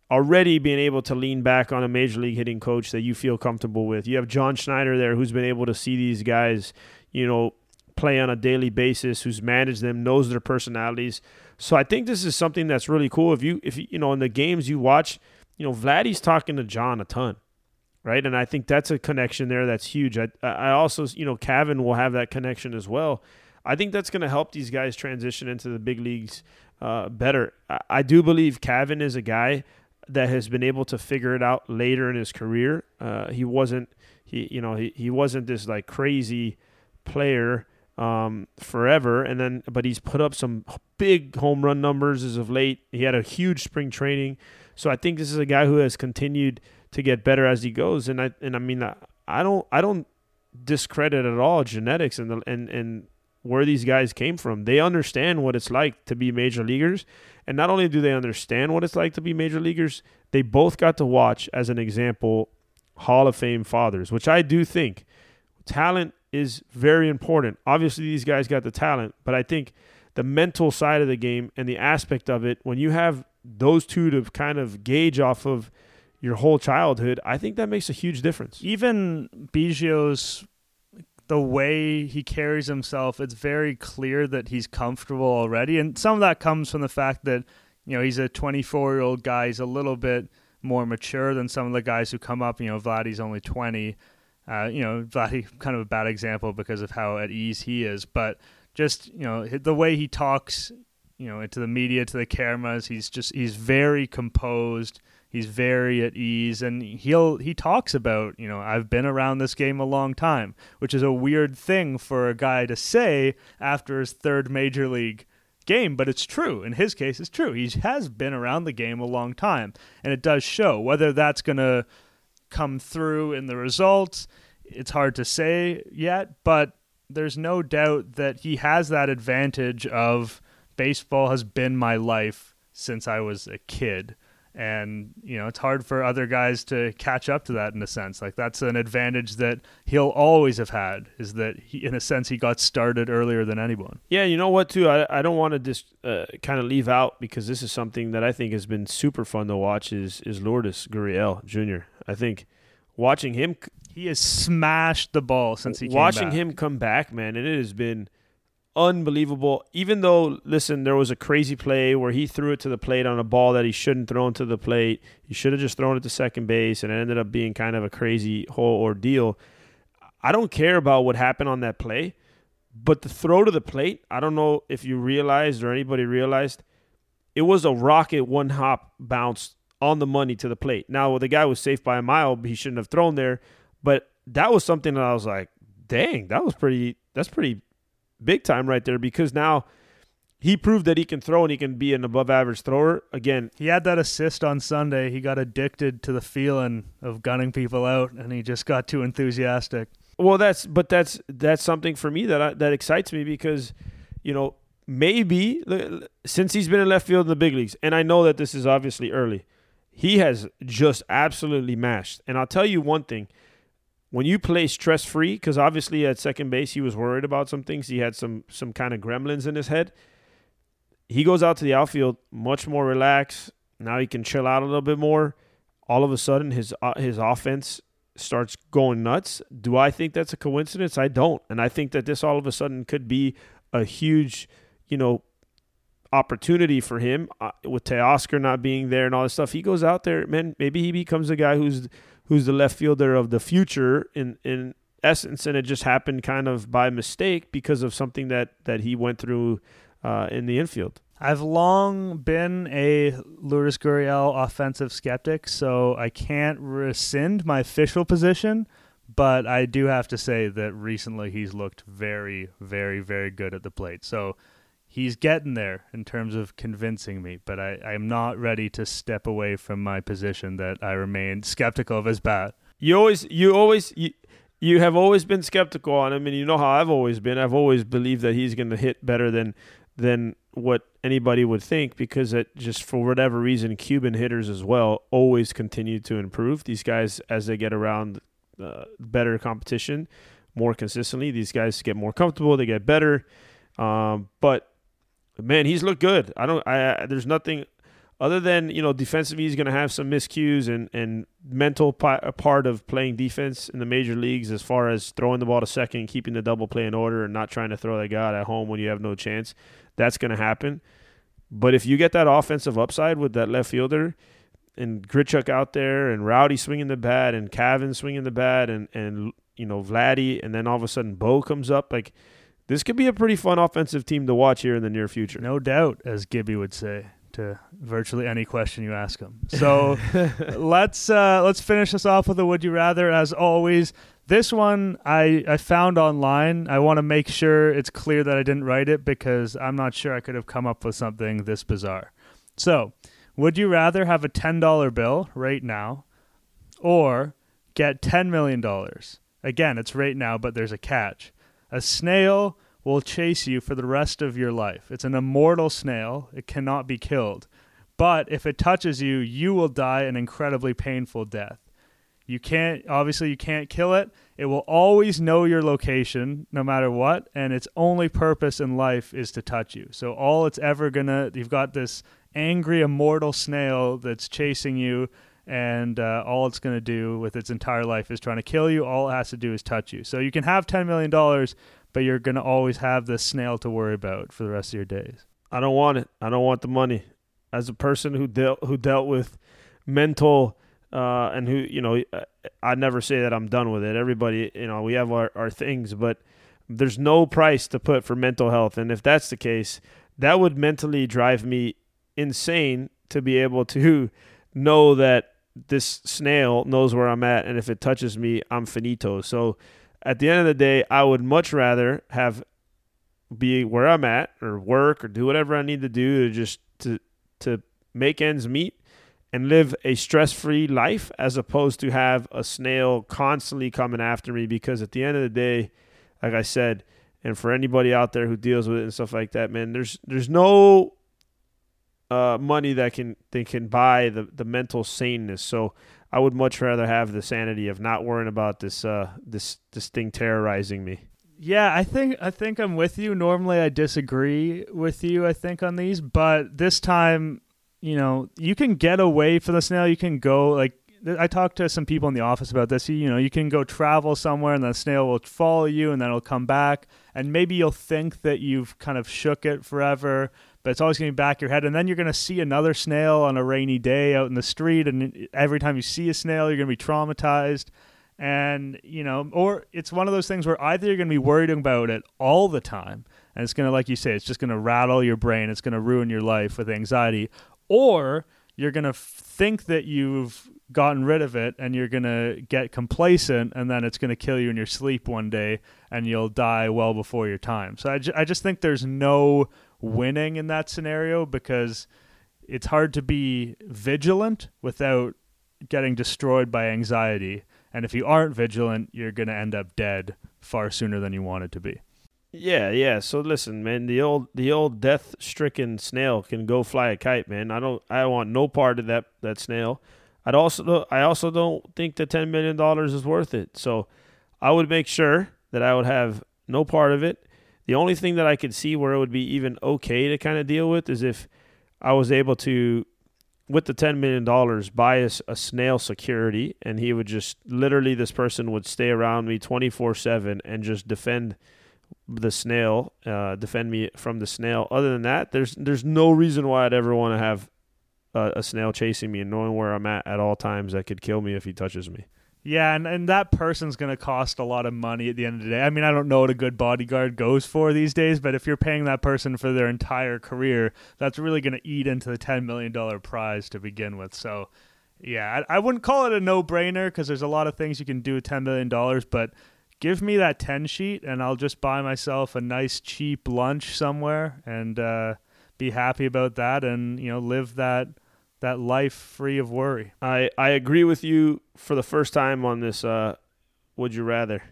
S2: already being able to lean back on a major league hitting coach that you feel comfortable with. You have John Schneider there who's been able to see these guys, you know, play on a daily basis, who's managed them, knows their personalities. So I think this is something that's really cool. If you if you know in the games you watch, you know, Vladdy's talking to John a ton. Right. And I think that's a connection there that's huge. I I also, you know, Cavan will have that connection as well. I think that's going to help these guys transition into the big leagues uh, better. I, I do believe Cavan is a guy that has been able to figure it out later in his career. Uh, he wasn't he you know he, he wasn't this like crazy player um, forever, and then but he's put up some big home run numbers as of late. He had a huge spring training, so I think this is a guy who has continued to get better as he goes. And I and I mean I, I don't I don't discredit at all genetics and the and and where these guys came from. They understand what it's like to be major leaguers. And not only do they understand what it's like to be major leaguers, they both got to watch, as an example, Hall of Fame fathers, which I do think talent is very important. Obviously, these guys got the talent, but I think the mental side of the game and the aspect of it, when you have those two to kind of gauge off of your whole childhood, I think that makes a huge difference.
S1: Even Biggio's the way he carries himself, it's very clear that he's comfortable already. And some of that comes from the fact that, you know, he's a 24 year old guy. He's a little bit more mature than some of the guys who come up. You know, Vladdy's only 20. Uh, you know, Vladdy, kind of a bad example because of how at ease he is. But just, you know, the way he talks, you know, into the media, to the cameras, he's just, he's very composed he's very at ease and he'll he talks about you know i've been around this game a long time which is a weird thing for a guy to say after his third major league game but it's true. In his case it's true. He has been around the game a long time and it does show. Whether that's going to come through in the results it's hard to say yet but there's no doubt that he has that advantage of baseball has been my life since i was a kid and you know it's hard for other guys to catch up to that in a sense. Like that's an advantage that he'll always have had is that he in a sense he got started earlier than anyone.
S2: Yeah you know what too? I, I don't want to just uh, kind of leave out because this is something that i think has been super fun to watch is is lourdes gurriel jr i think watching him
S1: he has smashed the ball since he
S2: watching him come back man and it has been unbelievable. Even though, listen, there was a crazy play where he threw it to the plate on a ball that he shouldn't throw into the plate. He should have just thrown it to second base, and it ended up being kind of a crazy whole ordeal. I don't care about what happened on that play, but the throw to the plate, I don't know if you realized or anybody realized, it was a rocket one hop bounce on the money to the plate. Now, the guy was safe by a mile, he shouldn't have thrown there, but that was something that I was like, dang, that was pretty, that's pretty big time right there because now he proved that he can throw and he can be an above average thrower. Again,
S1: he had that assist on Sunday. He got addicted to the feeling of gunning people out and he just got too enthusiastic.
S2: Well, that's but that's that's something for me that I, that excites me because you know, maybe since he's been in left field in the big leagues and I know that this is obviously early. He has just absolutely mashed. And I'll tell you one thing when you play stress free, because obviously at second base he was worried about some things. He had some some kind of gremlins in his head. He goes out to the outfield much more relaxed. Now he can chill out a little bit more. All of a sudden, his uh, his offense starts going nuts. Do I think that's a coincidence? I don't, and I think that this all of a sudden could be a huge, you know, opportunity for him uh, with Teoscar not being there and all this stuff. He goes out there, man. Maybe he becomes a guy who's who's the left fielder of the future in in essence, and it just happened kind of by mistake because of something that that he went through uh, in the infield.
S1: I've long been a Lourdes Gurriel offensive skeptic, so I can't rescind my official position. But I do have to say that recently he's looked very, very, very good at the plate. So he's getting there in terms of convincing me, but I, I'm not ready to step away from my position that I remain skeptical of his bat.
S2: You always, you always, you, you have always been skeptical on him, and you know how I've always been. I've always believed that he's going to hit better than than what anybody would think because it just for whatever reason Cuban hitters as well always continue to improve. These guys as they get around uh, better competition more consistently, these guys get more comfortable, they get better. Um, but man, he's looked good. I don't. I, there's nothing other than you know defensively he's going to have some miscues and and mental part of playing defense in the major leagues as far as throwing the ball to second, keeping the double play in order, and not trying to throw that guy at home when you have no chance. That's going to happen. But if you get that offensive upside with that left fielder and Grichuk out there and Rowdy swinging the bat and Cavan swinging the bat and and you know Vladdy and then all of a sudden Bo comes up like this could be a pretty fun offensive team to watch here in the near future.
S1: No doubt, as Gibby would say to virtually any question you ask him. So let's uh, let's finish this off with a would you rather. As always, this one I I found online. I want to make sure it's clear that I didn't write it because I'm not sure I could have come up with something this bizarre. So, would you rather have a ten dollar bill right now, or get ten million dollars? Again, it's right now, but there's a catch. A snail will chase you for the rest of your life. It's an immortal snail, it cannot be killed. But if it touches you, you will die an incredibly painful death. You can't, obviously, you can't kill it. It will always know your location no matter what, and its only purpose in life is to touch you. So, all it's ever gonna, you've got this angry, immortal snail that's chasing you and uh, all it's going to do with its entire life is trying to kill you. All it has to do is touch you. So you can have $10 million, but you're going to always have this snail to worry about for the rest of your days.
S2: I don't want it. I don't want the money. As a person who dealt who dealt with mental uh, and who you know, I never say that I'm done with it. Everybody, you know, we have our, our things, but there's no price to put for mental health. And if that's the case, that would mentally drive me insane to be able to know that this snail knows where I'm at, and if it touches me, I'm finito. So at the end of the day, I would much rather have be where I'm at or work or do whatever I need to do to just to to make ends meet and live a stress-free life as opposed to have a snail constantly coming after me because at the end of the day, like I said, and for anybody out there who deals with it and stuff like that, man, there's there's no uh, money that can they can buy the the mental saneness. So I would much rather have the sanity of not worrying about this uh, this this thing terrorizing me.
S1: Yeah, I think I think I'm with you. Normally I disagree with you, I think on these, but this time, you know, you can get away from the snail. You can go like I talked to some people in the office about this. You know, you can go travel somewhere and the snail will follow you and then it'll come back and maybe you'll think that you've kind of shook it forever, but it's always going to be back your head. And then you're going to see another snail on a rainy day out in the street. And every time you see a snail, you're going to be traumatized. And, you know, or it's one of those things where either you're going to be worried about it all the time, and it's going to, like you say, it's just going to rattle your brain, it's going to ruin your life with anxiety, or you're going to think that you've gotten rid of it and you're going to get complacent and then it's going to kill you in your sleep one day and you'll die well before your time. So I, ju- I just think there's no winning in that scenario because it's hard to be vigilant without getting destroyed by anxiety. And if you aren't vigilant, you're going to end up dead far sooner than you wanted to be.
S2: Yeah, yeah. So listen, man, the old the old death stricken snail can go fly a kite, man. I don't I want no part of that that snail. I'd also I also don't think the ten million dollars is worth it. So I would make sure that I would have no part of it. The only thing that I could see where it would be even okay to kind of deal with is if I was able to, with the $10 million, buy a, a snail security and he would just literally, this person would stay around me 24 7 and just defend the snail, uh, defend me from the snail. Other than that, there's there's no reason why I'd ever want to have a, a snail chasing me and knowing where I'm at at all times that could kill me if he touches me.
S1: Yeah, and, and that person's going to cost a lot of money at the end of the day. I mean, I don't know what a good bodyguard goes for these days, but if you're paying that person for their entire career, that's really going to eat into the $10 million prize to begin with. So, yeah, I, I wouldn't call it a no brainer because there's a lot of things you can do with $10 million, but give me that 10 sheet and I'll just buy myself a nice cheap lunch somewhere and uh, be happy about that and you know live that that life free of worry.
S2: I I agree with you for the first time on this uh would you rather.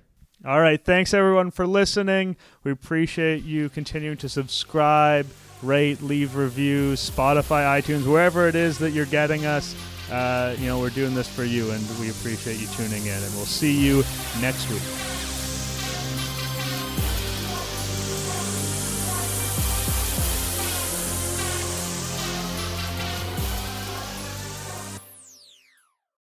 S1: All right, thanks everyone for listening. We appreciate you continuing to subscribe, rate, leave reviews, Spotify, iTunes, wherever it is that you're getting us. Uh, you know, we're doing this for you, and we appreciate you tuning in. And we'll see you next week.